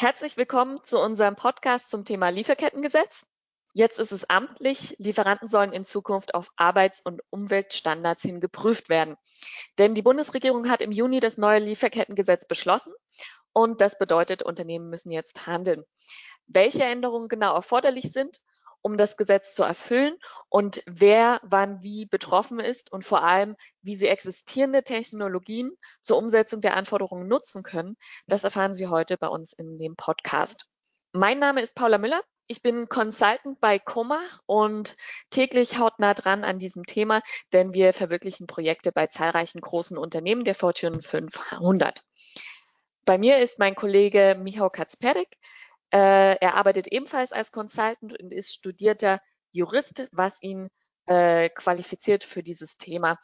Herzlich willkommen zu unserem Podcast zum Thema Lieferkettengesetz. Jetzt ist es amtlich. Lieferanten sollen in Zukunft auf Arbeits- und Umweltstandards hin geprüft werden. Denn die Bundesregierung hat im Juni das neue Lieferkettengesetz beschlossen und das bedeutet, Unternehmen müssen jetzt handeln. Welche Änderungen genau erforderlich sind um das Gesetz zu erfüllen und wer wann wie betroffen ist und vor allem, wie Sie existierende Technologien zur Umsetzung der Anforderungen nutzen können. Das erfahren Sie heute bei uns in dem Podcast. Mein Name ist Paula Müller. Ich bin Consultant bei Comach und täglich hautnah dran an diesem Thema, denn wir verwirklichen Projekte bei zahlreichen großen Unternehmen der Fortune 500. Bei mir ist mein Kollege Michał Katzperik. Äh, er arbeitet ebenfalls als Consultant und ist studierter Jurist, was ihn äh, qualifiziert für dieses Thema.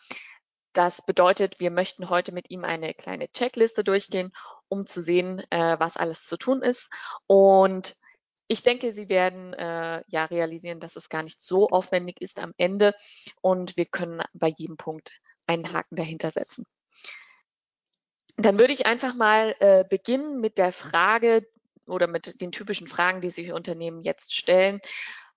Das bedeutet, wir möchten heute mit ihm eine kleine Checkliste durchgehen, um zu sehen, äh, was alles zu tun ist. Und ich denke, Sie werden äh, ja realisieren, dass es gar nicht so aufwendig ist am Ende und wir können bei jedem Punkt einen Haken dahinter setzen. Dann würde ich einfach mal äh, beginnen mit der Frage, oder mit den typischen Fragen, die sich Unternehmen jetzt stellen.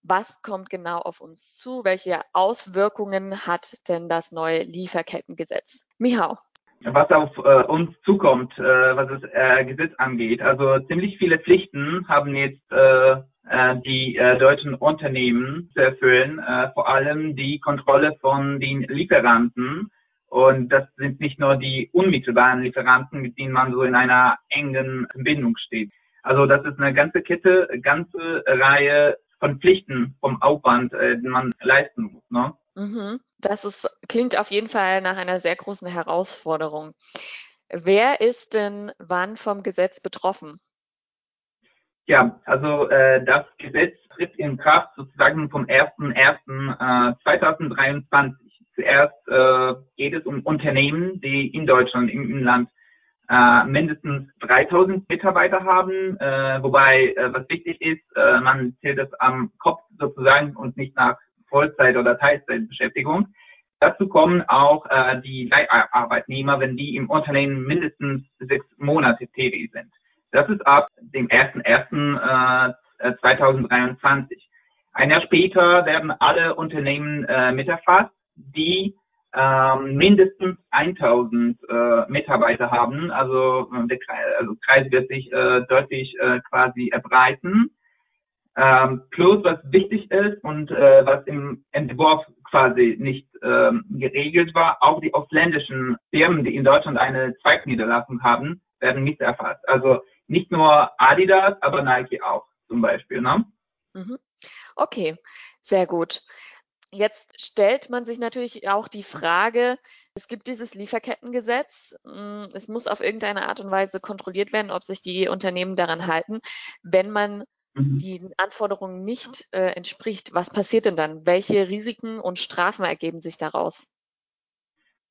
Was kommt genau auf uns zu? Welche Auswirkungen hat denn das neue Lieferkettengesetz? Mihau. Was auf äh, uns zukommt, äh, was das äh, Gesetz angeht. Also ziemlich viele Pflichten haben jetzt äh, äh, die äh, deutschen Unternehmen zu erfüllen, vor allem die Kontrolle von den Lieferanten. Und das sind nicht nur die unmittelbaren Lieferanten, mit denen man so in einer engen Bindung steht. Also das ist eine ganze Kette, ganze Reihe von Pflichten vom Aufwand, äh, den man leisten muss. Ne? Mhm. Das ist, klingt auf jeden Fall nach einer sehr großen Herausforderung. Wer ist denn wann vom Gesetz betroffen? Ja, also äh, das Gesetz tritt in Kraft sozusagen vom 1.1.2023. Äh, Zuerst äh, geht es um Unternehmen, die in Deutschland im Inland äh, mindestens 3000 Mitarbeiter haben, äh, wobei äh, was wichtig ist, äh, man zählt es am Kopf sozusagen und nicht nach Vollzeit- oder Teilzeitbeschäftigung. Dazu kommen auch äh, die Leiharbeitnehmer, wenn die im Unternehmen mindestens sechs Monate tätig sind. Das ist ab dem 1.1.2023. Äh, Ein Jahr später werden alle Unternehmen äh, mit erfasst, die ähm, mindestens 1000 äh, Mitarbeiter haben. Also äh, der Kreis, also Kreis wird sich äh, deutlich äh, quasi erbreiten. Ähm, plus, was wichtig ist und äh, was im Entwurf quasi nicht ähm, geregelt war, auch die ausländischen Firmen, die in Deutschland eine Zweigniederlassung haben, werden nicht erfasst. Also nicht nur Adidas, aber Nike auch zum Beispiel. Ne? Mhm. Okay, sehr gut. Jetzt stellt man sich natürlich auch die Frage, es gibt dieses Lieferkettengesetz, hm, es muss auf irgendeine Art und Weise kontrolliert werden, ob sich die Unternehmen daran halten. Wenn man mhm. den Anforderungen nicht äh, entspricht, was passiert denn dann? Welche Risiken und Strafen ergeben sich daraus?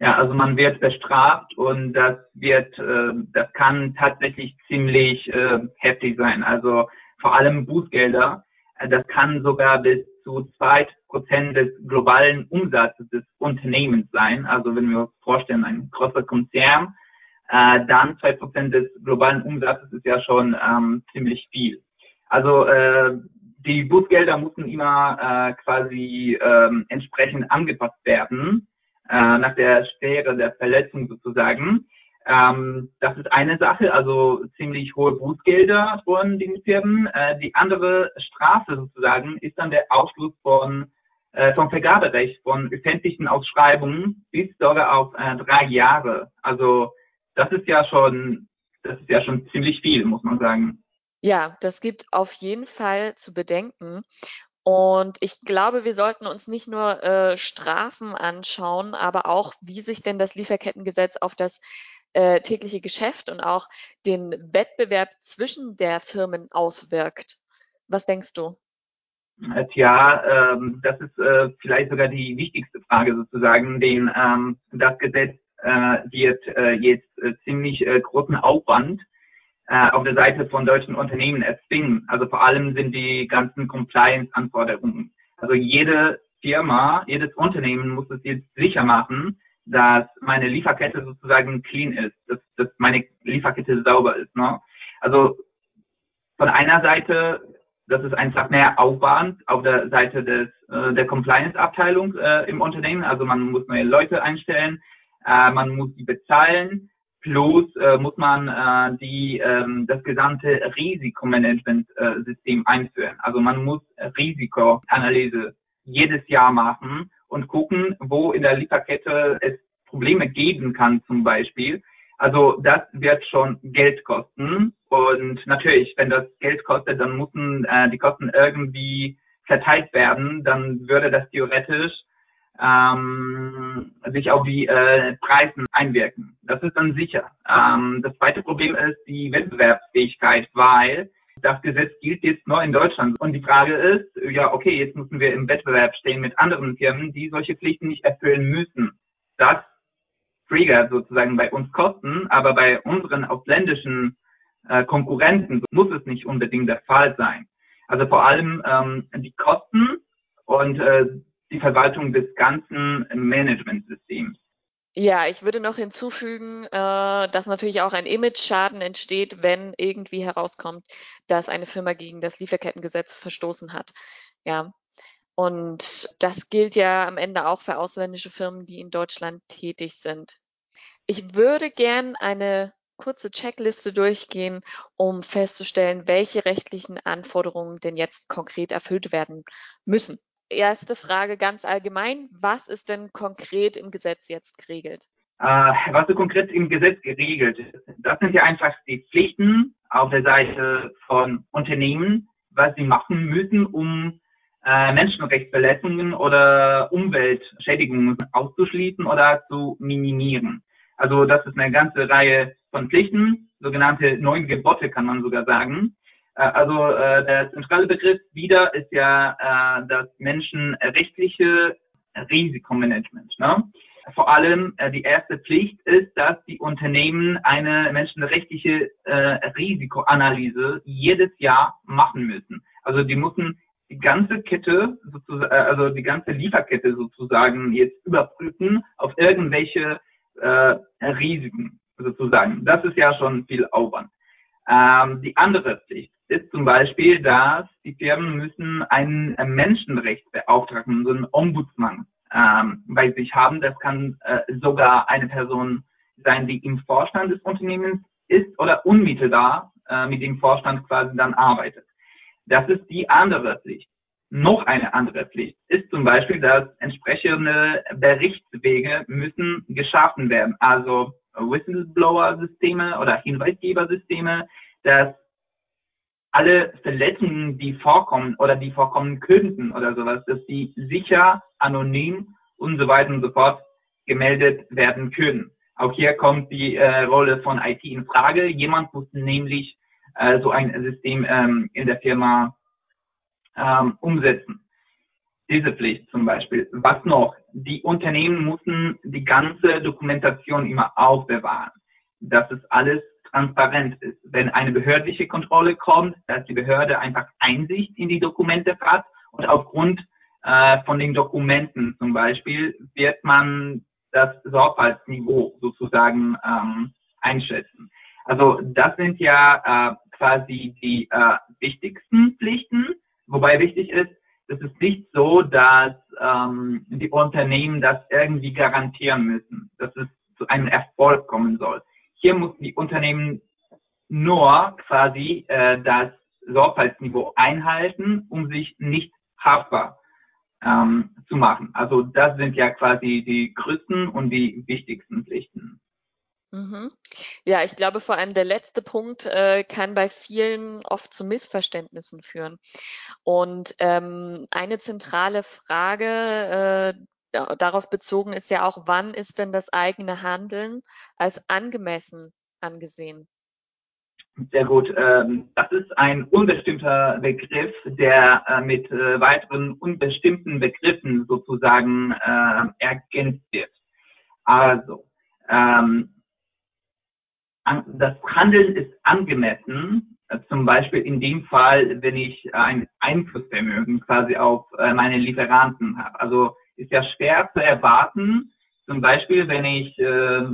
Ja, also man wird bestraft und das wird, äh, das kann tatsächlich ziemlich äh, heftig sein. Also vor allem Bußgelder. Das kann sogar bis zu zwei Prozent des globalen Umsatzes des Unternehmens sein. Also wenn wir uns vorstellen, ein großer Konzern, äh, dann zwei Prozent des globalen Umsatzes ist ja schon ähm, ziemlich viel. Also äh, die Bußgelder mussten immer äh, quasi äh, entsprechend angepasst werden äh, nach der Schwere der Verletzung sozusagen. Ähm, das ist eine Sache, also ziemlich hohe Bußgelder von den Firmen. Äh, die andere Strafe sozusagen ist dann der Ausschluss von äh, vom Vergaberecht von öffentlichen Ausschreibungen bis sogar auf äh, drei Jahre. Also das ist ja schon, das ist ja schon ziemlich viel, muss man sagen. Ja, das gibt auf jeden Fall zu bedenken. Und ich glaube, wir sollten uns nicht nur äh, Strafen anschauen, aber auch, wie sich denn das Lieferkettengesetz auf das äh, tägliche Geschäft und auch den Wettbewerb zwischen der Firmen auswirkt. Was denkst du? Ja, ähm, das ist äh, vielleicht sogar die wichtigste Frage sozusagen, den ähm, das Gesetz äh, wird äh, jetzt äh, ziemlich äh, großen Aufwand äh, auf der Seite von deutschen Unternehmen erzwingen. Also vor allem sind die ganzen Compliance-Anforderungen. Also jede Firma, jedes Unternehmen muss es jetzt sicher machen, dass meine Lieferkette sozusagen clean ist, dass, dass meine Lieferkette sauber ist. Ne? Also von einer Seite, das ist einfach mehr Aufwand auf der Seite des äh, der Compliance-Abteilung äh, im Unternehmen. Also man muss neue Leute einstellen, äh, man muss die bezahlen, plus äh, muss man äh, die ähm, das gesamte Risikomanagement-System äh, einführen. Also man muss Risikoanalyse jedes Jahr machen und gucken, wo in der Lieferkette es Probleme geben kann zum Beispiel. Also das wird schon Geld kosten und natürlich, wenn das Geld kostet, dann müssen äh, die Kosten irgendwie verteilt werden, dann würde das theoretisch ähm, sich auf die äh, Preisen einwirken. Das ist dann sicher. Ähm, das zweite Problem ist die Wettbewerbsfähigkeit, weil das Gesetz gilt jetzt nur in Deutschland. Und die Frage ist, ja, okay, jetzt müssen wir im Wettbewerb stehen mit anderen Firmen, die solche Pflichten nicht erfüllen müssen. Das triggert sozusagen bei uns Kosten, aber bei unseren ausländischen äh, Konkurrenten muss es nicht unbedingt der Fall sein. Also vor allem ähm, die Kosten und äh, die Verwaltung des ganzen Managementsystems. Ja, ich würde noch hinzufügen, äh, dass natürlich auch ein Image-Schaden entsteht, wenn irgendwie herauskommt, dass eine Firma gegen das Lieferkettengesetz verstoßen hat. Ja. Und das gilt ja am Ende auch für ausländische Firmen, die in Deutschland tätig sind. Ich würde gern eine kurze Checkliste durchgehen, um festzustellen, welche rechtlichen Anforderungen denn jetzt konkret erfüllt werden müssen erste Frage ganz allgemein. Was ist denn konkret im Gesetz jetzt geregelt? Äh, was so konkret im Gesetz geregelt ist, das sind ja einfach die Pflichten auf der Seite von Unternehmen, was sie machen müssen, um äh, Menschenrechtsverletzungen oder Umweltschädigungen auszuschließen oder zu minimieren. Also das ist eine ganze Reihe von Pflichten, sogenannte neun Gebote kann man sogar sagen. Äh, also äh, der zentrale Begriff wieder ist ja äh, das menschenrechtliche Risikomanagement. Ne? Vor allem äh, die erste Pflicht ist, dass die Unternehmen eine menschenrechtliche äh, Risikoanalyse jedes Jahr machen müssen. Also die müssen die ganze Kette, sozusagen, äh, also die ganze Lieferkette sozusagen jetzt überprüfen auf irgendwelche äh, Risiken sozusagen. Das ist ja schon viel Aufwand. Ähm, die andere Pflicht ist zum Beispiel, dass die Firmen müssen einen Menschenrechtsbeauftragten, so einen Ombudsmann ähm, bei sich haben. Das kann äh, sogar eine Person sein, die im Vorstand des Unternehmens ist oder unmittelbar äh, mit dem Vorstand quasi dann arbeitet. Das ist die andere Pflicht. Noch eine andere Pflicht ist zum Beispiel, dass entsprechende Berichtswege müssen geschaffen werden. Also Whistleblower-Systeme oder Hinweisgebersysteme, dass alle Verletzungen, die vorkommen oder die vorkommen könnten oder sowas, dass die sicher, anonym und so weiter und so fort gemeldet werden können. Auch hier kommt die äh, Rolle von IT in Frage. Jemand muss nämlich äh, so ein System ähm, in der Firma ähm, umsetzen. Diese Pflicht zum Beispiel. Was noch? Die Unternehmen müssen die ganze Dokumentation immer aufbewahren. Das ist alles transparent ist. Wenn eine behördliche Kontrolle kommt, dass die Behörde einfach Einsicht in die Dokumente hat und aufgrund äh, von den Dokumenten zum Beispiel wird man das Sorgfaltsniveau sozusagen ähm, einschätzen. Also das sind ja äh, quasi die äh, wichtigsten Pflichten, wobei wichtig ist, es ist nicht so, dass ähm, die Unternehmen das irgendwie garantieren müssen, dass es zu einem Erfolg kommen soll. Hier muss die Unternehmen nur quasi äh, das Sorgfaltsniveau einhalten, um sich nicht haftbar ähm, zu machen. Also das sind ja quasi die größten und die wichtigsten Pflichten. Mhm. Ja, ich glaube vor allem der letzte Punkt äh, kann bei vielen oft zu Missverständnissen führen. Und ähm, eine zentrale Frage, äh, darauf bezogen ist ja auch, wann ist denn das eigene Handeln als angemessen angesehen? Sehr gut. Ähm, das ist ein unbestimmter Begriff, der äh, mit äh, weiteren unbestimmten Begriffen sozusagen äh, ergänzt wird. Also, ähm, das Handeln ist angemessen, zum Beispiel in dem Fall, wenn ich ein Einflussvermögen quasi auf meine Lieferanten habe. Also ist ja schwer zu erwarten. Zum Beispiel, wenn ich äh,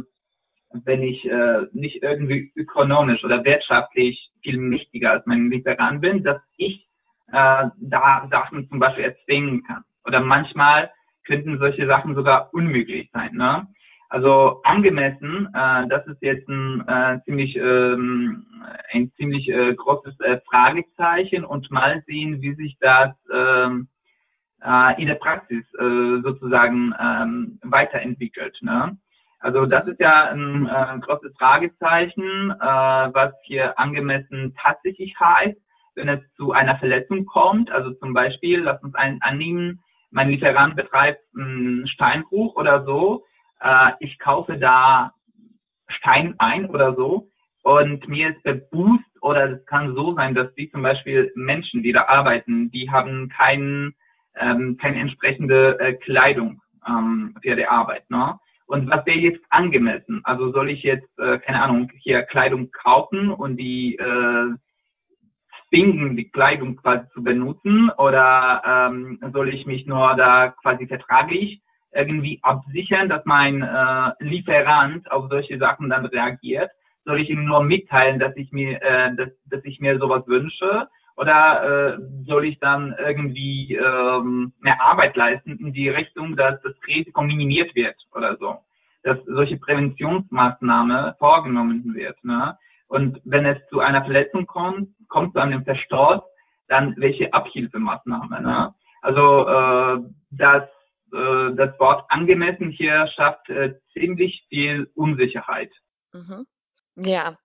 wenn ich äh, nicht irgendwie ökonomisch oder wirtschaftlich viel mächtiger als mein Lieferant bin, dass ich äh, da Sachen zum Beispiel erzwingen kann. Oder manchmal könnten solche Sachen sogar unmöglich sein. Ne? Also angemessen, äh, das ist jetzt ein äh, ziemlich ähm, ein ziemlich äh, großes äh, Fragezeichen und mal sehen, wie sich das ähm, äh, in der Praxis äh, sozusagen ähm, weiterentwickelt. Ne? Also das ist ja ein äh, großes Fragezeichen, äh, was hier angemessen tatsächlich heißt, wenn es zu einer Verletzung kommt. Also zum Beispiel, lass uns einen annehmen, mein Lieferant betreibt einen Steinbruch oder so. Äh, ich kaufe da Stein ein oder so und mir ist bewusst oder es kann so sein, dass die zum Beispiel Menschen, die da arbeiten, die haben keinen ähm, keine entsprechende äh, Kleidung ähm, für die Arbeit. Ne? Und was wäre jetzt angemessen? Also soll ich jetzt, äh, keine Ahnung, hier Kleidung kaufen und die äh, zwingen, die Kleidung quasi zu benutzen oder ähm, soll ich mich nur da quasi vertraglich irgendwie absichern, dass mein äh, Lieferant auf solche Sachen dann reagiert? Soll ich ihm nur mitteilen, dass ich mir, äh, dass, dass ich mir sowas wünsche? Oder äh, soll ich dann irgendwie ähm, mehr Arbeit leisten in die Richtung, dass das Risiko minimiert wird oder so? Dass solche Präventionsmaßnahme vorgenommen wird. Ne? Und wenn es zu einer Verletzung kommt, kommt zu einem Verstoß, dann welche Abhilfemaßnahme. Ne? Also äh, das, äh, das Wort angemessen hier schafft äh, ziemlich viel Unsicherheit. Mhm. Ja,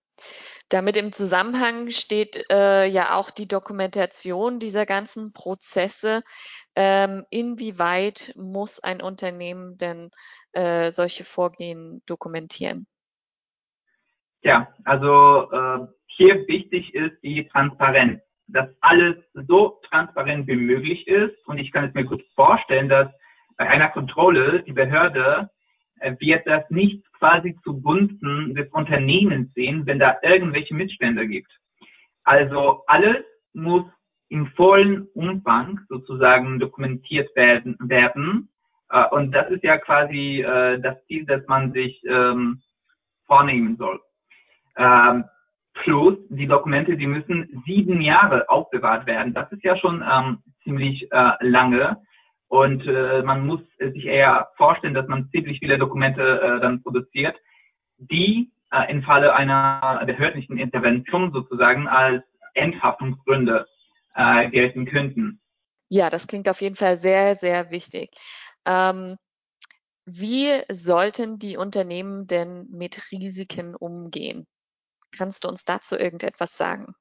damit im Zusammenhang steht äh, ja auch die Dokumentation dieser ganzen Prozesse. Ähm, inwieweit muss ein Unternehmen denn äh, solche Vorgehen dokumentieren? Ja, also äh, hier wichtig ist die Transparenz, dass alles so transparent wie möglich ist. Und ich kann es mir gut vorstellen, dass bei einer Kontrolle die Behörde äh, wird das nicht quasi zugunsten des Unternehmens sehen, wenn da irgendwelche Missstände gibt. Also alles muss im vollen Umfang sozusagen dokumentiert werden. werden. Äh, und das ist ja quasi äh, das Ziel, das man sich ähm, vornehmen soll. Ähm, plus die Dokumente, die müssen sieben Jahre aufbewahrt werden. Das ist ja schon ähm, ziemlich äh, lange. Und äh, man muss sich eher vorstellen, dass man ziemlich viele Dokumente äh, dann produziert, die äh, im Falle einer behördlichen Intervention sozusagen als Enthaftungsgründe äh, gelten könnten. Ja, das klingt auf jeden Fall sehr, sehr wichtig. Ähm, wie sollten die Unternehmen denn mit Risiken umgehen? Kannst du uns dazu irgendetwas sagen?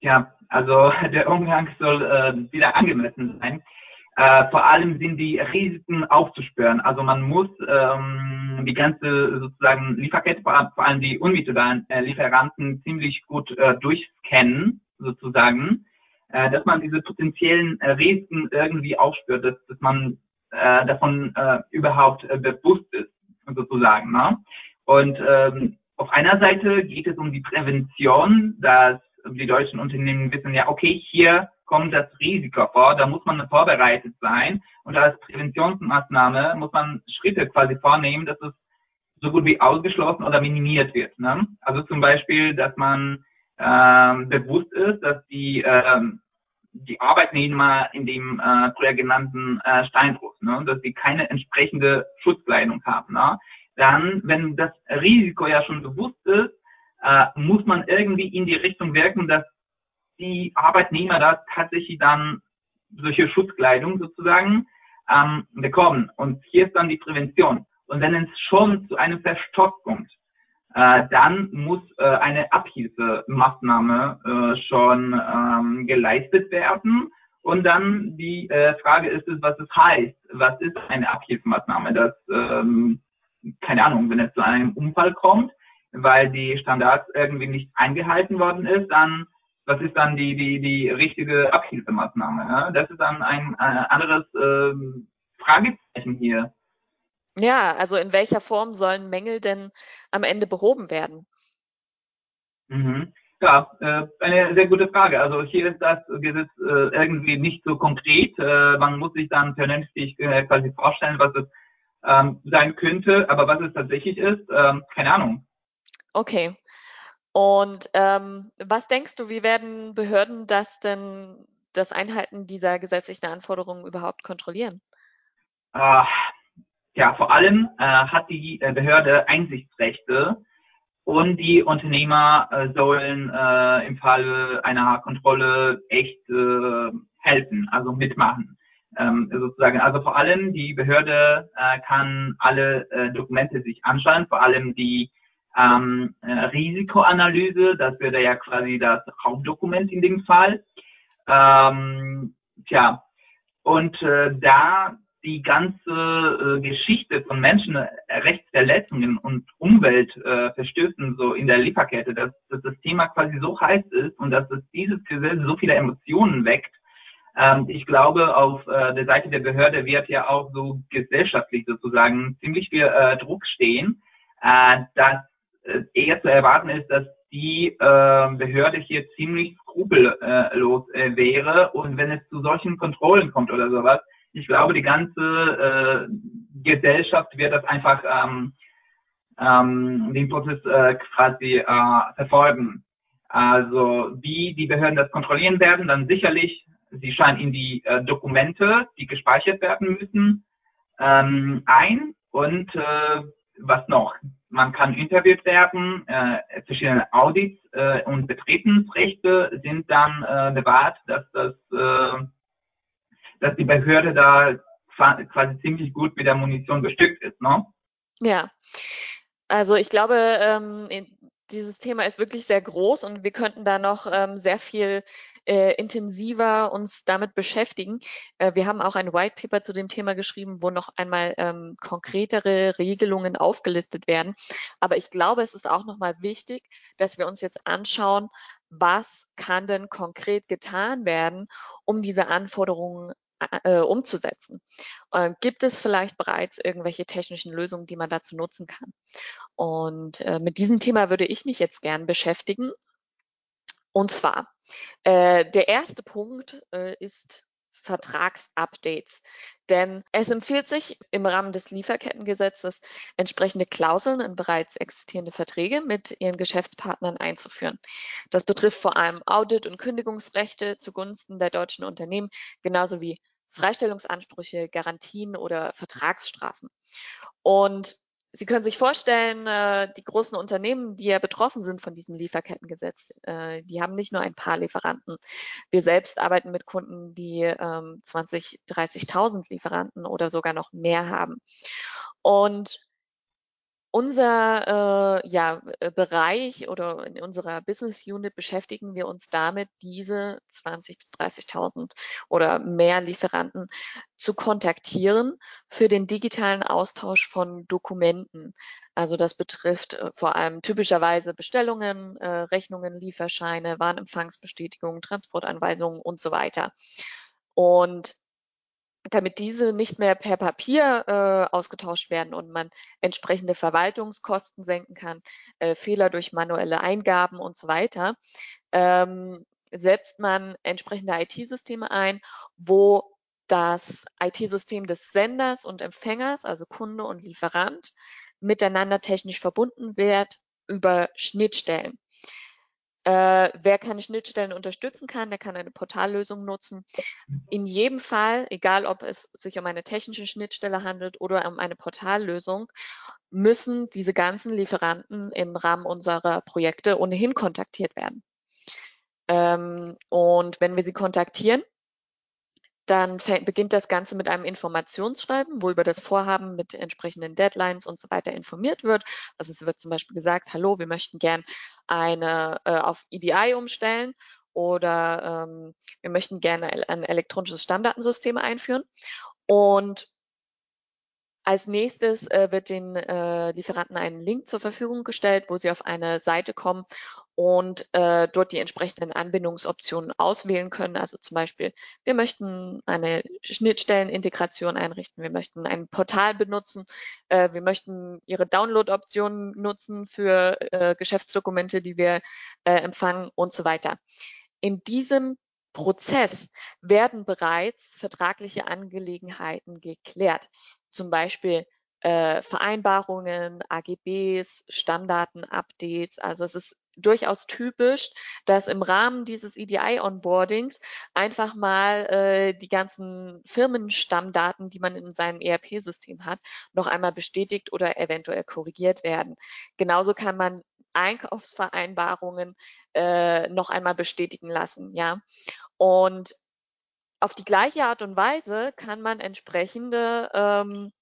Ja, also der Umgang soll äh, wieder angemessen sein. Äh, vor allem sind die Risiken aufzuspüren. Also man muss ähm, die ganze sozusagen Lieferkette, vor allem die unmittelbaren äh, Lieferanten ziemlich gut äh, durchscannen sozusagen, äh, dass man diese potenziellen äh, Risiken irgendwie aufspürt, dass, dass man äh, davon äh, überhaupt äh, bewusst ist sozusagen. Ne? Und ähm, auf einer Seite geht es um die Prävention, dass die deutschen Unternehmen wissen ja, okay, hier kommt das Risiko vor, da muss man vorbereitet sein und als Präventionsmaßnahme muss man Schritte quasi vornehmen, dass es so gut wie ausgeschlossen oder minimiert wird. Ne? Also zum Beispiel, dass man ähm, bewusst ist, dass die ähm, die Arbeitnehmer in dem äh, früher genannten äh, Steinbruch, ne, dass sie keine entsprechende Schutzkleidung haben. Ne? Dann, wenn das Risiko ja schon bewusst ist, äh, muss man irgendwie in die Richtung wirken, dass die Arbeitnehmer da tatsächlich dann solche Schutzkleidung sozusagen ähm, bekommen. Und hier ist dann die Prävention. Und wenn es schon zu einem Verstoß kommt, äh, dann muss äh, eine Abhilfemaßnahme äh, schon ähm, geleistet werden. Und dann die äh, Frage ist es, was es heißt. Was ist eine Abhilfemaßnahme? Das, ähm, keine Ahnung, wenn es zu einem Unfall kommt, weil die Standards irgendwie nicht eingehalten worden ist, dann was ist dann die, die, die richtige Abhilfemaßnahme? Ja? Das ist dann ein äh, anderes ähm, Fragezeichen hier. Ja, also in welcher Form sollen Mängel denn am Ende behoben werden? Mhm. Ja, äh, eine sehr gute Frage. Also hier ist das Gesetz äh, irgendwie nicht so konkret. Äh, man muss sich dann vernünftig äh, quasi vorstellen, was es ähm, sein könnte, aber was es tatsächlich ist, ähm, keine Ahnung. Okay. Und ähm, was denkst du, wie werden Behörden das denn, das Einhalten dieser gesetzlichen Anforderungen überhaupt kontrollieren? Äh, ja, vor allem äh, hat die äh, Behörde Einsichtsrechte und die Unternehmer äh, sollen äh, im Falle einer Kontrolle echt äh, helfen, also mitmachen. Ähm, sozusagen, also vor allem die Behörde äh, kann alle äh, Dokumente sich anschauen, vor allem die ähm, äh, Risikoanalyse, das wäre ja quasi das Hauptdokument in dem Fall. Ähm, tja, und äh, da die ganze äh, Geschichte von Menschenrechtsverletzungen und Umweltverstößen äh, so in der Lieferkette, dass, dass das Thema quasi so heiß ist und dass es dieses Gesetz so viele Emotionen weckt. Ähm, ich glaube, auf äh, der Seite der Behörde wird ja auch so gesellschaftlich sozusagen ziemlich viel äh, Druck stehen, äh, dass äh, eher zu erwarten ist, dass die äh, Behörde hier ziemlich skrupellos äh, wäre und wenn es zu solchen Kontrollen kommt oder sowas, ich glaube, die ganze äh, Gesellschaft wird das einfach ähm, ähm, den Prozess äh, quasi äh, verfolgen. Also wie die Behörden das kontrollieren werden, dann sicherlich, sie scheinen in die äh, Dokumente, die gespeichert werden müssen, ähm, ein und äh, was noch? Man kann interviewt werden, äh, verschiedene Audits äh, und Betretensrechte sind dann äh, bewahrt, dass das äh, dass die Behörde da quasi ziemlich gut mit der Munition bestückt ist, ne? Ja. Also ich glaube, ähm, dieses Thema ist wirklich sehr groß und wir könnten da noch ähm, sehr viel äh, intensiver uns damit beschäftigen. Äh, wir haben auch ein White Paper zu dem Thema geschrieben, wo noch einmal ähm, konkretere Regelungen aufgelistet werden. Aber ich glaube, es ist auch nochmal wichtig, dass wir uns jetzt anschauen, was kann denn konkret getan werden, um diese Anforderungen äh, umzusetzen. Äh, gibt es vielleicht bereits irgendwelche technischen Lösungen, die man dazu nutzen kann? Und äh, mit diesem Thema würde ich mich jetzt gern beschäftigen. Und zwar, äh, der erste Punkt äh, ist Vertragsupdates. Denn es empfiehlt sich im Rahmen des Lieferkettengesetzes entsprechende Klauseln in bereits existierende Verträge mit ihren Geschäftspartnern einzuführen. Das betrifft vor allem Audit- und Kündigungsrechte zugunsten der deutschen Unternehmen, genauso wie Freistellungsansprüche, Garantien oder Vertragsstrafen. Und Sie können sich vorstellen, äh, die großen Unternehmen, die ja betroffen sind von diesem Lieferkettengesetz, äh, die haben nicht nur ein paar Lieferanten. Wir selbst arbeiten mit Kunden, die 20, ähm, 30.000 Lieferanten oder sogar noch mehr haben. Und unser äh, ja, äh, Bereich oder in unserer Business Unit beschäftigen wir uns damit, diese 20 bis 30.000 oder mehr Lieferanten zu kontaktieren für den digitalen Austausch von Dokumenten. Also das betrifft äh, vor allem typischerweise Bestellungen, äh, Rechnungen, Lieferscheine, Warenempfangsbestätigungen, Transportanweisungen und so weiter. Und damit diese nicht mehr per Papier äh, ausgetauscht werden und man entsprechende Verwaltungskosten senken kann, äh, Fehler durch manuelle Eingaben und so weiter, ähm, setzt man entsprechende IT-Systeme ein, wo das IT-System des Senders und Empfängers, also Kunde und Lieferant, miteinander technisch verbunden wird über Schnittstellen. Äh, wer keine Schnittstellen unterstützen kann, der kann eine Portallösung nutzen. In jedem Fall, egal ob es sich um eine technische Schnittstelle handelt oder um eine Portallösung, müssen diese ganzen Lieferanten im Rahmen unserer Projekte ohnehin kontaktiert werden. Ähm, und wenn wir sie kontaktieren, dann beginnt das Ganze mit einem Informationsschreiben, wo über das Vorhaben mit entsprechenden Deadlines und so weiter informiert wird. Also es wird zum Beispiel gesagt, hallo, wir möchten gern eine äh, auf EDI umstellen oder ähm, wir möchten gerne ein elektronisches Stammdatensystem einführen. Und als nächstes äh, wird den äh, Lieferanten ein Link zur Verfügung gestellt, wo sie auf eine Seite kommen und äh, dort die entsprechenden Anbindungsoptionen auswählen können. Also zum Beispiel, wir möchten eine Schnittstellenintegration einrichten, wir möchten ein Portal benutzen, äh, wir möchten Ihre Download-Optionen nutzen für äh, Geschäftsdokumente, die wir äh, empfangen und so weiter. In diesem Prozess werden bereits vertragliche Angelegenheiten geklärt. Zum Beispiel äh, Vereinbarungen, AGBs, Stammdaten-Updates. Also es ist durchaus typisch, dass im Rahmen dieses EDI-Onboardings einfach mal äh, die ganzen Firmenstammdaten, die man in seinem ERP-System hat, noch einmal bestätigt oder eventuell korrigiert werden. Genauso kann man Einkaufsvereinbarungen äh, noch einmal bestätigen lassen, ja. Und auf die gleiche Art und Weise kann man entsprechende ähm,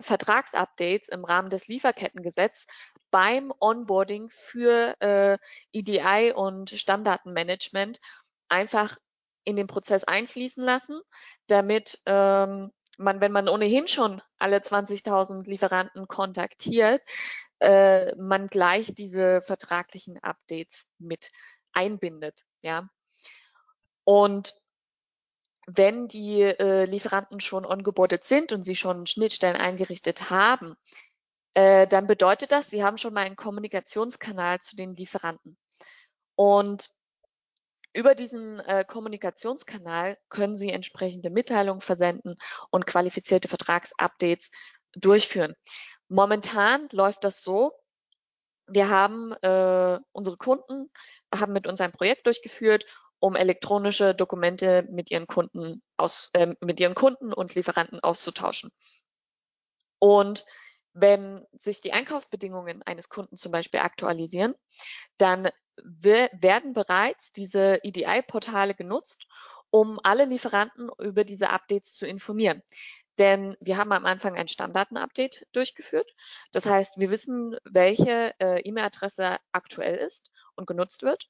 Vertragsupdates im Rahmen des Lieferkettengesetzes beim Onboarding für äh, EDI und Stammdatenmanagement einfach in den Prozess einfließen lassen, damit ähm, man, wenn man ohnehin schon alle 20.000 Lieferanten kontaktiert, äh, man gleich diese vertraglichen Updates mit einbindet. Ja. Und wenn die äh, Lieferanten schon ongeboardet sind und sie schon Schnittstellen eingerichtet haben, äh, dann bedeutet das, sie haben schon mal einen Kommunikationskanal zu den Lieferanten. Und über diesen äh, Kommunikationskanal können Sie entsprechende Mitteilungen versenden und qualifizierte Vertragsupdates durchführen. Momentan läuft das so, wir haben äh, unsere Kunden haben mit uns ein Projekt durchgeführt um elektronische Dokumente mit ihren Kunden aus, äh, mit ihren Kunden und Lieferanten auszutauschen. Und wenn sich die Einkaufsbedingungen eines Kunden zum Beispiel aktualisieren, dann werden bereits diese EDI-Portale genutzt, um alle Lieferanten über diese Updates zu informieren. Denn wir haben am Anfang ein Stammdaten-Update durchgeführt. Das heißt, wir wissen, welche äh, E-Mail-Adresse aktuell ist und genutzt wird.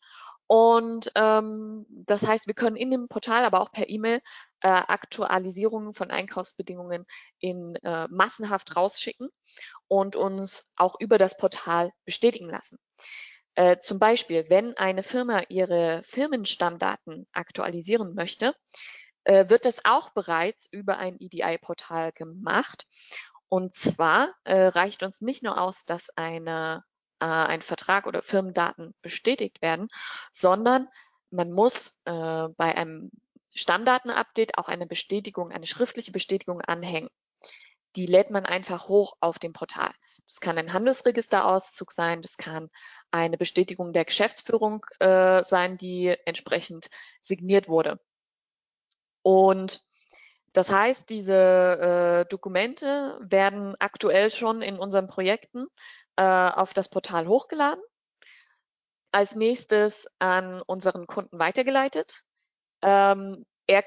Und ähm, das heißt, wir können in dem Portal, aber auch per E-Mail äh, Aktualisierungen von Einkaufsbedingungen in äh, massenhaft rausschicken und uns auch über das Portal bestätigen lassen. Äh, zum Beispiel, wenn eine Firma ihre Firmenstammdaten aktualisieren möchte, äh, wird das auch bereits über ein EDI-Portal gemacht. Und zwar äh, reicht uns nicht nur aus, dass eine äh, ein Vertrag oder Firmendaten bestätigt werden, sondern man muss äh, bei einem Stammdatenupdate auch eine Bestätigung, eine schriftliche Bestätigung anhängen. Die lädt man einfach hoch auf dem Portal. Das kann ein Handelsregisterauszug sein, das kann eine Bestätigung der Geschäftsführung äh, sein, die entsprechend signiert wurde. Und das heißt, diese äh, Dokumente werden aktuell schon in unseren Projekten äh, auf das Portal hochgeladen, als nächstes an unseren Kunden weitergeleitet. Ähm, er,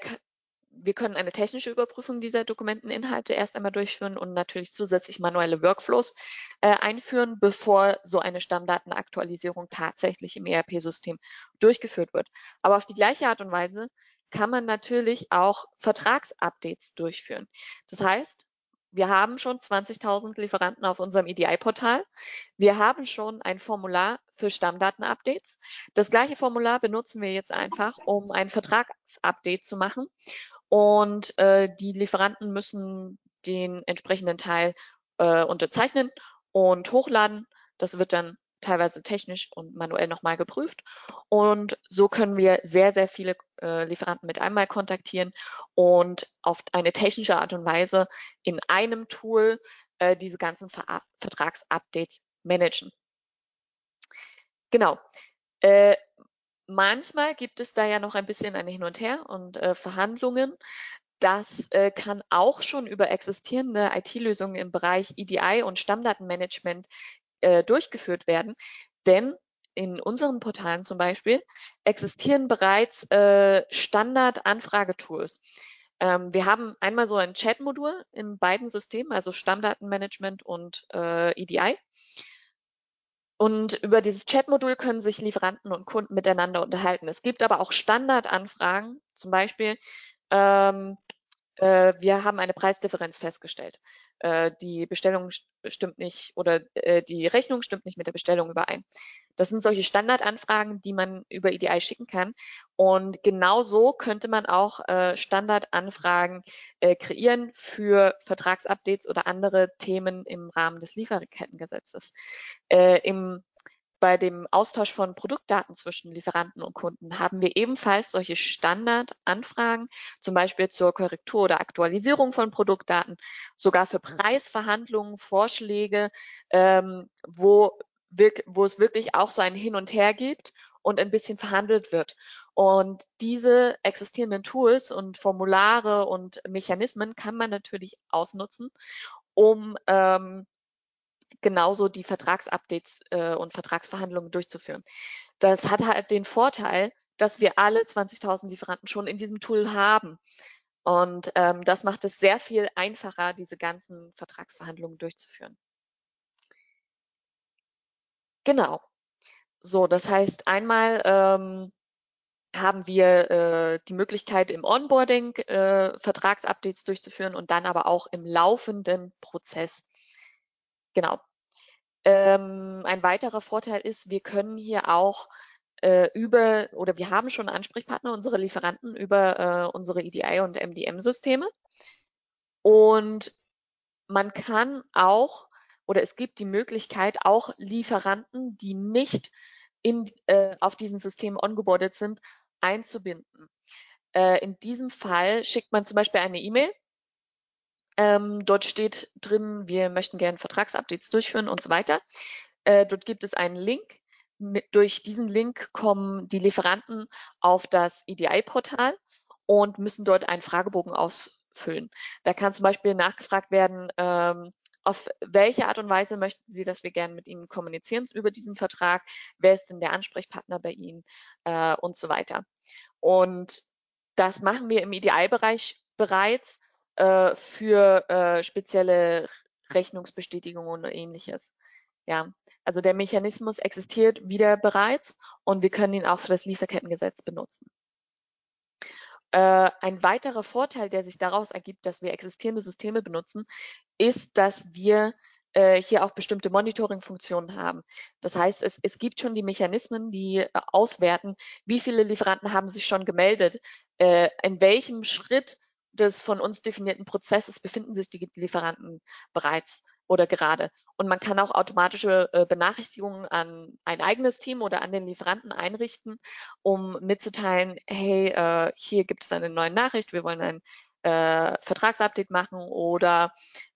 wir können eine technische Überprüfung dieser Dokumenteninhalte erst einmal durchführen und natürlich zusätzlich manuelle Workflows äh, einführen, bevor so eine Stammdatenaktualisierung tatsächlich im ERP-System durchgeführt wird. Aber auf die gleiche Art und Weise kann man natürlich auch Vertragsupdates durchführen. Das heißt, wir haben schon 20.000 Lieferanten auf unserem EDI-Portal. Wir haben schon ein Formular für Stammdaten-Updates. Das gleiche Formular benutzen wir jetzt einfach, um ein Vertragsupdate zu machen. Und äh, die Lieferanten müssen den entsprechenden Teil äh, unterzeichnen und hochladen. Das wird dann teilweise technisch und manuell nochmal geprüft. Und so können wir sehr, sehr viele äh, Lieferanten mit einmal kontaktieren und auf eine technische Art und Weise in einem Tool äh, diese ganzen Ver Vertragsupdates managen. Genau. Äh, manchmal gibt es da ja noch ein bisschen ein Hin und Her und äh, Verhandlungen. Das äh, kann auch schon über existierende IT-Lösungen im Bereich EDI und Stammdatenmanagement äh, durchgeführt werden. Denn in unseren Portalen zum Beispiel existieren bereits äh, Standard-Anfragetools. Ähm, wir haben einmal so ein Chat-Modul in beiden Systemen, also Stammdatenmanagement und äh, EDI. Und über dieses Chat-Modul können sich Lieferanten und Kunden miteinander unterhalten. Es gibt aber auch Standardanfragen, zum Beispiel, ähm, äh, wir haben eine Preisdifferenz festgestellt. Äh, die Bestellung stimmt nicht oder äh, die Rechnung stimmt nicht mit der Bestellung überein. Das sind solche Standardanfragen, die man über EDI schicken kann. Und genau so könnte man auch äh, Standardanfragen äh, kreieren für Vertragsupdates oder andere Themen im Rahmen des Lieferkettengesetzes. Äh, Im bei dem Austausch von Produktdaten zwischen Lieferanten und Kunden haben wir ebenfalls solche Standardanfragen, zum Beispiel zur Korrektur oder Aktualisierung von Produktdaten, sogar für Preisverhandlungen, Vorschläge, ähm, wo, wo es wirklich auch so ein Hin und Her gibt und ein bisschen verhandelt wird. Und diese existierenden Tools und Formulare und Mechanismen kann man natürlich ausnutzen, um ähm, genauso die Vertragsupdates äh, und Vertragsverhandlungen durchzuführen. Das hat halt den Vorteil, dass wir alle 20.000 Lieferanten schon in diesem Tool haben. Und ähm, das macht es sehr viel einfacher, diese ganzen Vertragsverhandlungen durchzuführen. Genau. So, das heißt, einmal ähm, haben wir äh, die Möglichkeit im Onboarding äh, Vertragsupdates durchzuführen und dann aber auch im laufenden Prozess. Genau. Ähm, ein weiterer Vorteil ist, wir können hier auch äh, über, oder wir haben schon Ansprechpartner, unsere Lieferanten über äh, unsere EDI und MDM-Systeme. Und man kann auch, oder es gibt die Möglichkeit, auch Lieferanten, die nicht in, äh, auf diesen Systemen ongeboardet sind, einzubinden. Äh, in diesem Fall schickt man zum Beispiel eine E-Mail ähm, dort steht drin, wir möchten gerne Vertragsupdates durchführen und so weiter. Äh, dort gibt es einen Link. Mit, durch diesen Link kommen die Lieferanten auf das EDI-Portal und müssen dort einen Fragebogen ausfüllen. Da kann zum Beispiel nachgefragt werden, ähm, auf welche Art und Weise möchten Sie, dass wir gerne mit Ihnen kommunizieren über diesen Vertrag? Wer ist denn der Ansprechpartner bei Ihnen? Äh, und so weiter. Und das machen wir im EDI-Bereich bereits äh, für äh, spezielle Rechnungsbestätigungen und ähnliches. Ja, also der Mechanismus existiert wieder bereits und wir können ihn auch für das Lieferkettengesetz benutzen. Äh, ein weiterer Vorteil, der sich daraus ergibt, dass wir existierende Systeme benutzen, ist, dass wir äh, hier auch bestimmte Monitoring-Funktionen haben. Das heißt, es, es gibt schon die Mechanismen, die äh, auswerten, wie viele Lieferanten haben sich schon gemeldet, in welchem Schritt des von uns definierten Prozesses befinden sich die Lieferanten bereits oder gerade. Und man kann auch automatische äh, Benachrichtigungen an ein eigenes Team oder an den Lieferanten einrichten, um mitzuteilen, hey, äh, hier gibt es eine neue Nachricht, wir wollen ein äh, Vertragsupdate machen oder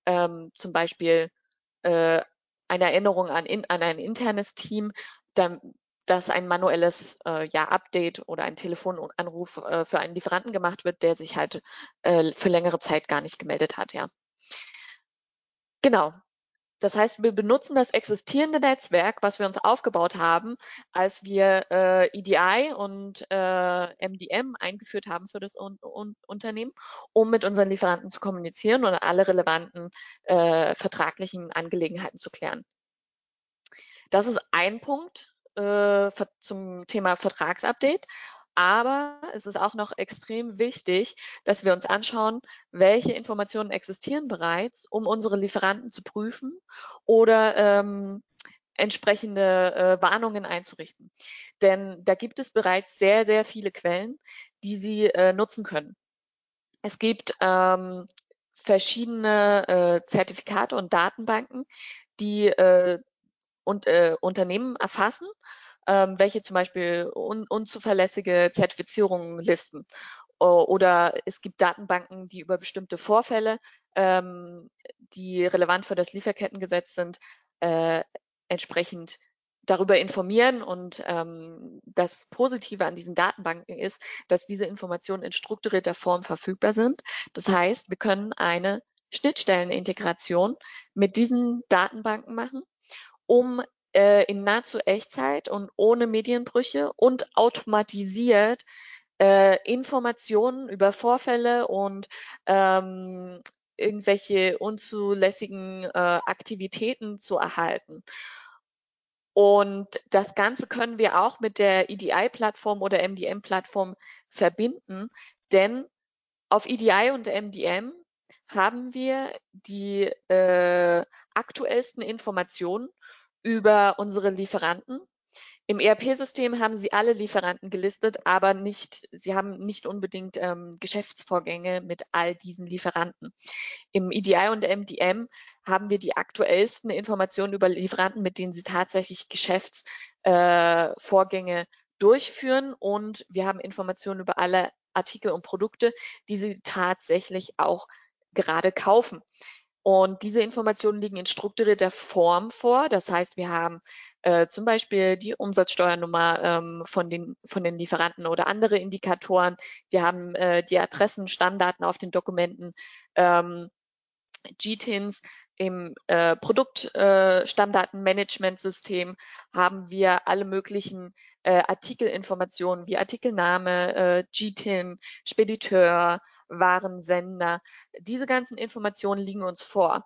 ähm, zum Beispiel eine Erinnerung an, in, an ein internes Team, dass ein manuelles äh, ja, Update oder ein Telefonanruf äh, für einen Lieferanten gemacht wird, der sich halt äh, für längere Zeit gar nicht gemeldet hat, ja. Genau. Das heißt, wir benutzen das existierende Netzwerk, was wir uns aufgebaut haben, als wir äh, EDI und äh, MDM eingeführt haben für das Un Un Unternehmen, um mit unseren Lieferanten zu kommunizieren und alle relevanten äh, vertraglichen Angelegenheiten zu klären. Das ist ein Punkt, äh, zum Thema Vertragsupdate. Aber es ist auch noch extrem wichtig, dass wir uns anschauen, welche Informationen existieren bereits, um unsere Lieferanten zu prüfen oder ähm, entsprechende äh, Warnungen einzurichten. Denn da gibt es bereits sehr, sehr viele Quellen, die Sie äh, nutzen können. Es gibt ähm, verschiedene äh, Zertifikate und Datenbanken, die äh, und, äh, Unternehmen erfassen, ähm, welche zum Beispiel un unzuverlässige Zertifizierungen listen. Oder es gibt Datenbanken, die über bestimmte Vorfälle, ähm, die relevant für das Lieferkettengesetz sind, äh, entsprechend darüber informieren. Und ähm, das Positive an diesen Datenbanken ist, dass diese Informationen in strukturierter Form verfügbar sind. Das heißt, wir können eine Schnittstellenintegration mit diesen Datenbanken machen um äh, in nahezu Echtzeit und ohne Medienbrüche und automatisiert äh, Informationen über Vorfälle und ähm, irgendwelche unzulässigen äh, Aktivitäten zu erhalten. Und das Ganze können wir auch mit der EDI-Plattform oder MDM-Plattform verbinden, denn auf EDI und MDM haben wir die äh, aktuellsten Informationen über unsere Lieferanten. Im ERP-System haben Sie alle Lieferanten gelistet, aber nicht, Sie haben nicht unbedingt ähm, Geschäftsvorgänge mit all diesen Lieferanten. Im EDI und MDM haben wir die aktuellsten Informationen über Lieferanten, mit denen Sie tatsächlich Geschäftsvorgänge äh, durchführen und wir haben Informationen über alle Artikel und Produkte, die sie tatsächlich auch gerade kaufen. Und diese Informationen liegen in strukturierter Form vor. Das heißt, wir haben äh, zum Beispiel die Umsatzsteuernummer ähm, von, den, von den Lieferanten oder andere Indikatoren. Wir haben äh, die Adressen, Stammdaten auf den Dokumenten, ähm, GTINs. Im äh, Produktstammdatenmanagementsystem äh, haben wir alle möglichen äh, Artikelinformationen wie Artikelname, äh, GTIN, Spediteur, Warensender. Diese ganzen Informationen liegen uns vor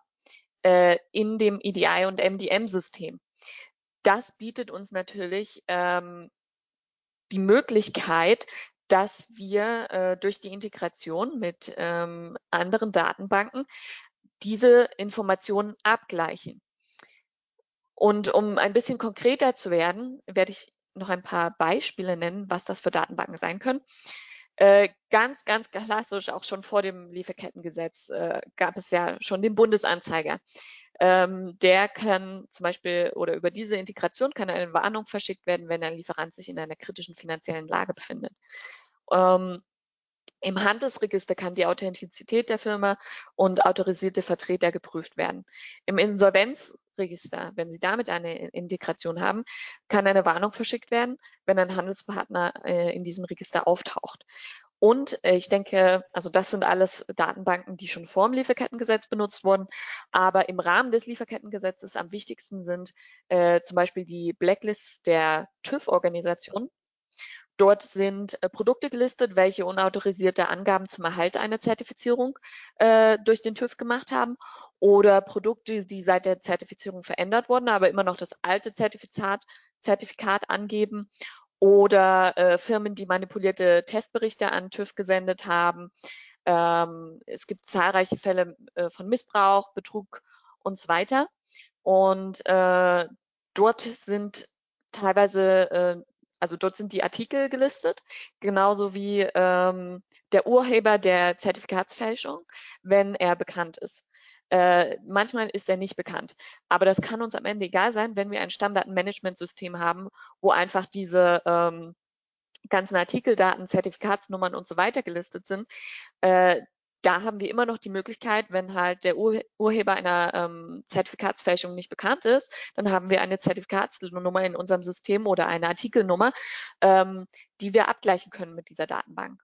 äh, in dem EDI und MDM-System. Das bietet uns natürlich ähm, die Möglichkeit, dass wir äh, durch die Integration mit ähm, anderen Datenbanken diese Informationen abgleichen. Und um ein bisschen konkreter zu werden, werde ich noch ein paar Beispiele nennen, was das für Datenbanken sein können. Äh, ganz, ganz klassisch, auch schon vor dem Lieferkettengesetz äh, gab es ja schon den Bundesanzeiger. Ähm, der kann zum Beispiel oder über diese Integration kann eine Warnung verschickt werden, wenn ein Lieferant sich in einer kritischen finanziellen Lage befindet. Ähm, im Handelsregister kann die Authentizität der Firma und autorisierte Vertreter geprüft werden. Im Insolvenzregister, wenn Sie damit eine Integration haben, kann eine Warnung verschickt werden, wenn ein Handelspartner äh, in diesem Register auftaucht. Und äh, ich denke, also das sind alles Datenbanken, die schon vor dem Lieferkettengesetz benutzt wurden. Aber im Rahmen des Lieferkettengesetzes am wichtigsten sind äh, zum Beispiel die Blacklists der TÜV-Organisation. Dort sind äh, Produkte gelistet, welche unautorisierte Angaben zum Erhalt einer Zertifizierung äh, durch den TÜV gemacht haben oder Produkte, die seit der Zertifizierung verändert wurden, aber immer noch das alte Zertifikat, Zertifikat angeben oder äh, Firmen, die manipulierte Testberichte an TÜV gesendet haben. Ähm, es gibt zahlreiche Fälle äh, von Missbrauch, Betrug und so weiter. Und äh, dort sind teilweise äh, also dort sind die Artikel gelistet, genauso wie ähm, der Urheber der Zertifikatsfälschung, wenn er bekannt ist. Äh, manchmal ist er nicht bekannt. Aber das kann uns am Ende egal sein, wenn wir ein Stammdatenmanagementsystem haben, wo einfach diese ähm, ganzen Artikeldaten, Zertifikatsnummern und so weiter gelistet sind. Äh, da haben wir immer noch die Möglichkeit, wenn halt der Ur Urheber einer ähm, Zertifikatsfälschung nicht bekannt ist, dann haben wir eine Zertifikatsnummer in unserem System oder eine Artikelnummer, ähm, die wir abgleichen können mit dieser Datenbank.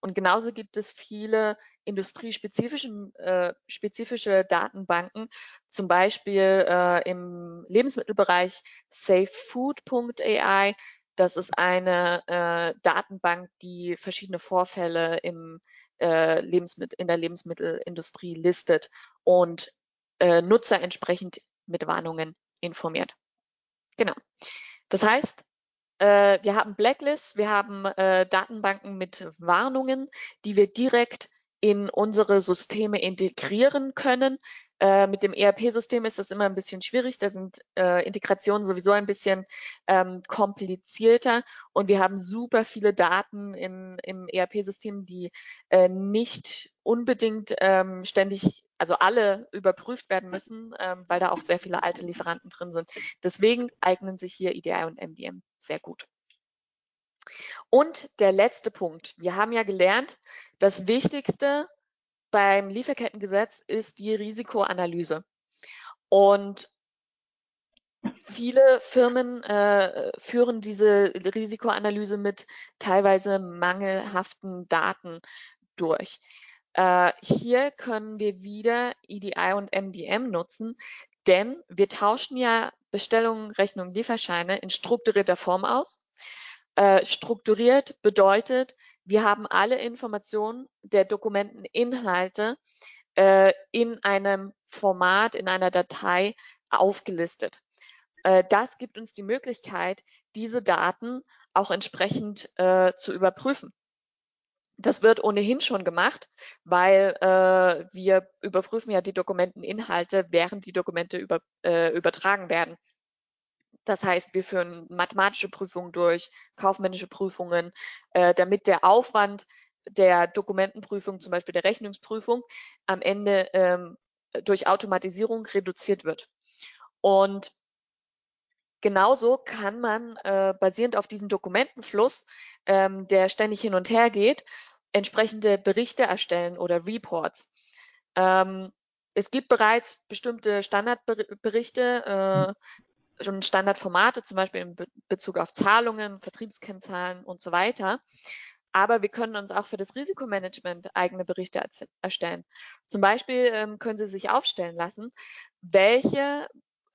Und genauso gibt es viele industriespezifische äh, spezifische Datenbanken, zum Beispiel äh, im Lebensmittelbereich safefood.ai. Das ist eine äh, Datenbank, die verschiedene Vorfälle im äh, Lebensmittel, in der Lebensmittelindustrie listet und äh, Nutzer entsprechend mit Warnungen informiert. Genau. Das heißt, äh, wir haben Blacklists, wir haben äh, Datenbanken mit Warnungen, die wir direkt in unsere Systeme integrieren können. Äh, mit dem ERP-System ist das immer ein bisschen schwierig. Da sind äh, Integrationen sowieso ein bisschen ähm, komplizierter und wir haben super viele Daten in, im ERP-System, die äh, nicht unbedingt ähm, ständig, also alle überprüft werden müssen, ähm, weil da auch sehr viele alte Lieferanten drin sind. Deswegen eignen sich hier EDI und MDM sehr gut. Und der letzte Punkt. Wir haben ja gelernt, das Wichtigste beim Lieferkettengesetz ist die Risikoanalyse. Und viele Firmen äh, führen diese Risikoanalyse mit teilweise mangelhaften Daten durch. Äh, hier können wir wieder EDI und MDM nutzen, denn wir tauschen ja Bestellungen, Rechnungen, Lieferscheine in strukturierter Form aus. Äh, strukturiert bedeutet, wir haben alle Informationen der Dokumenteninhalte äh, in einem Format, in einer Datei aufgelistet. Äh, das gibt uns die Möglichkeit, diese Daten auch entsprechend äh, zu überprüfen. Das wird ohnehin schon gemacht, weil äh, wir überprüfen ja die Dokumenteninhalte, während die Dokumente über, äh, übertragen werden. Das heißt, wir führen mathematische Prüfungen durch, kaufmännische Prüfungen, äh, damit der Aufwand der Dokumentenprüfung, zum Beispiel der Rechnungsprüfung, am Ende ähm, durch Automatisierung reduziert wird. Und genauso kann man äh, basierend auf diesem Dokumentenfluss, ähm, der ständig hin und her geht, entsprechende Berichte erstellen oder Reports. Ähm, es gibt bereits bestimmte Standardberichte, äh, schon Standardformate, zum Beispiel in Be Bezug auf Zahlungen, Vertriebskennzahlen und so weiter. Aber wir können uns auch für das Risikomanagement eigene Berichte erstellen. Zum Beispiel ähm, können Sie sich aufstellen lassen, welche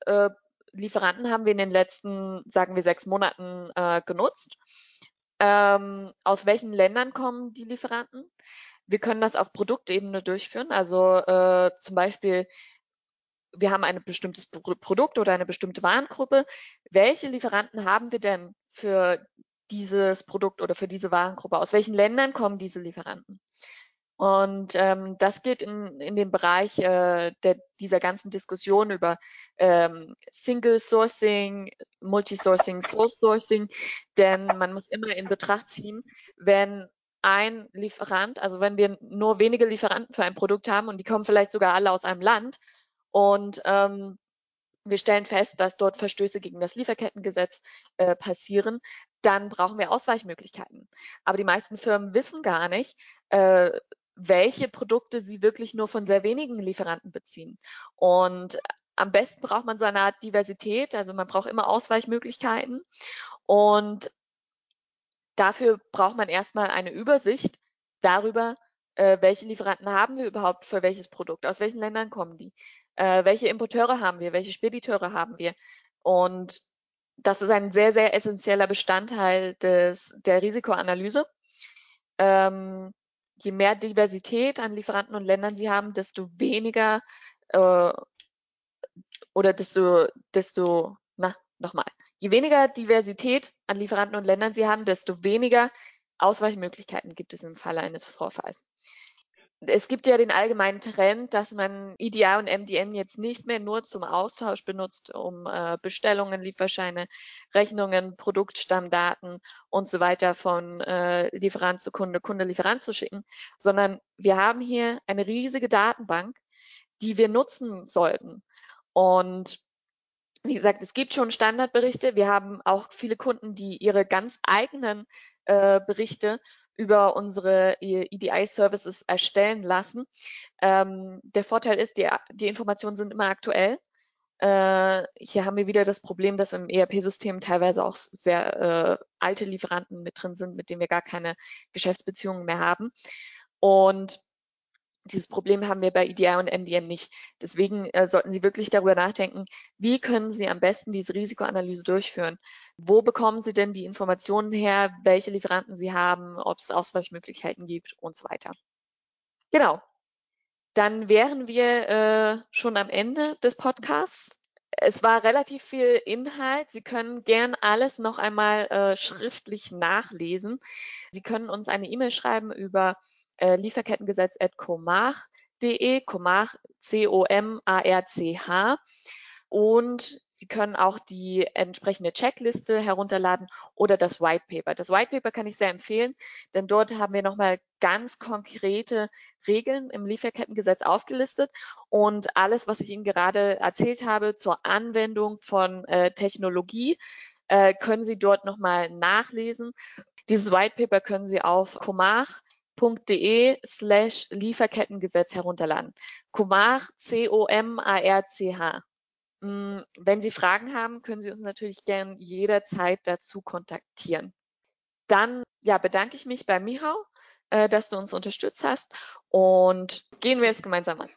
äh, Lieferanten haben wir in den letzten, sagen wir, sechs Monaten äh, genutzt. Ähm, aus welchen Ländern kommen die Lieferanten? Wir können das auf Produktebene durchführen. Also äh, zum Beispiel, wir haben ein bestimmtes Produkt oder eine bestimmte Warengruppe. Welche Lieferanten haben wir denn für dieses Produkt oder für diese Warengruppe? Aus welchen Ländern kommen diese Lieferanten? Und ähm, das geht in, in den Bereich äh, der, dieser ganzen Diskussion über ähm, Single Sourcing, Multisourcing, Source Sourcing, denn man muss immer in Betracht ziehen, wenn ein Lieferant, also wenn wir nur wenige Lieferanten für ein Produkt haben und die kommen vielleicht sogar alle aus einem Land und ähm, wir stellen fest, dass dort Verstöße gegen das Lieferkettengesetz äh, passieren, dann brauchen wir Ausweichmöglichkeiten. Aber die meisten Firmen wissen gar nicht, äh, welche Produkte sie wirklich nur von sehr wenigen Lieferanten beziehen. Und am besten braucht man so eine Art Diversität, also man braucht immer Ausweichmöglichkeiten. Und dafür braucht man erstmal eine Übersicht darüber, äh, welche Lieferanten haben wir überhaupt für welches Produkt, aus welchen Ländern kommen die, äh, welche Importeure haben wir, welche Spediteure haben wir. Und das ist ein sehr, sehr essentieller Bestandteil des, der Risikoanalyse. Ähm, je mehr Diversität an Lieferanten und Ländern sie haben, desto weniger äh, oder desto, desto, na, nochmal, je weniger Diversität an Lieferanten und Ländern sie haben, desto weniger Ausweichmöglichkeiten gibt es im Falle eines Vorfalls es gibt ja den allgemeinen Trend, dass man EDA und MDN jetzt nicht mehr nur zum Austausch benutzt, um äh, Bestellungen, Lieferscheine, Rechnungen, Produktstammdaten und so weiter von äh, Lieferant zu Kunde, Kunde, Lieferant zu schicken, sondern wir haben hier eine riesige Datenbank, die wir nutzen sollten. Und wie gesagt, es gibt schon Standardberichte. Wir haben auch viele Kunden, die ihre ganz eigenen äh, Berichte über unsere EDI-Services erstellen lassen. Ähm, der Vorteil ist, die, die Informationen sind immer aktuell. Äh, hier haben wir wieder das Problem, dass im ERP-System teilweise auch sehr äh, alte Lieferanten mit drin sind, mit denen wir gar keine Geschäftsbeziehungen mehr haben. Und dieses Problem haben wir bei EDI und MDM nicht. Deswegen äh, sollten Sie wirklich darüber nachdenken, wie können Sie am besten diese Risikoanalyse durchführen? Wo bekommen Sie denn die Informationen her, welche Lieferanten Sie haben, ob es Ausweichmöglichkeiten gibt und so weiter. Genau. Dann wären wir äh, schon am Ende des Podcasts. Es war relativ viel Inhalt. Sie können gern alles noch einmal äh, schriftlich nachlesen. Sie können uns eine E-Mail schreiben über äh, Lieferkettengesetz.comach.de, Comach, C-O-M-A-R-C-H. Und Sie können auch die entsprechende Checkliste herunterladen oder das White Paper. Das White Paper kann ich sehr empfehlen, denn dort haben wir nochmal ganz konkrete Regeln im Lieferkettengesetz aufgelistet und alles, was ich Ihnen gerade erzählt habe zur Anwendung von äh, Technologie, äh, können Sie dort nochmal nachlesen. Dieses White Paper können Sie auf Comach de slash Lieferkettengesetz herunterladen. Comar, C-O-M-A-R-C-H. Mm, wenn Sie Fragen haben, können Sie uns natürlich gern jederzeit dazu kontaktieren. Dann ja, bedanke ich mich bei Mihau, äh, dass du uns unterstützt hast und gehen wir jetzt gemeinsam an.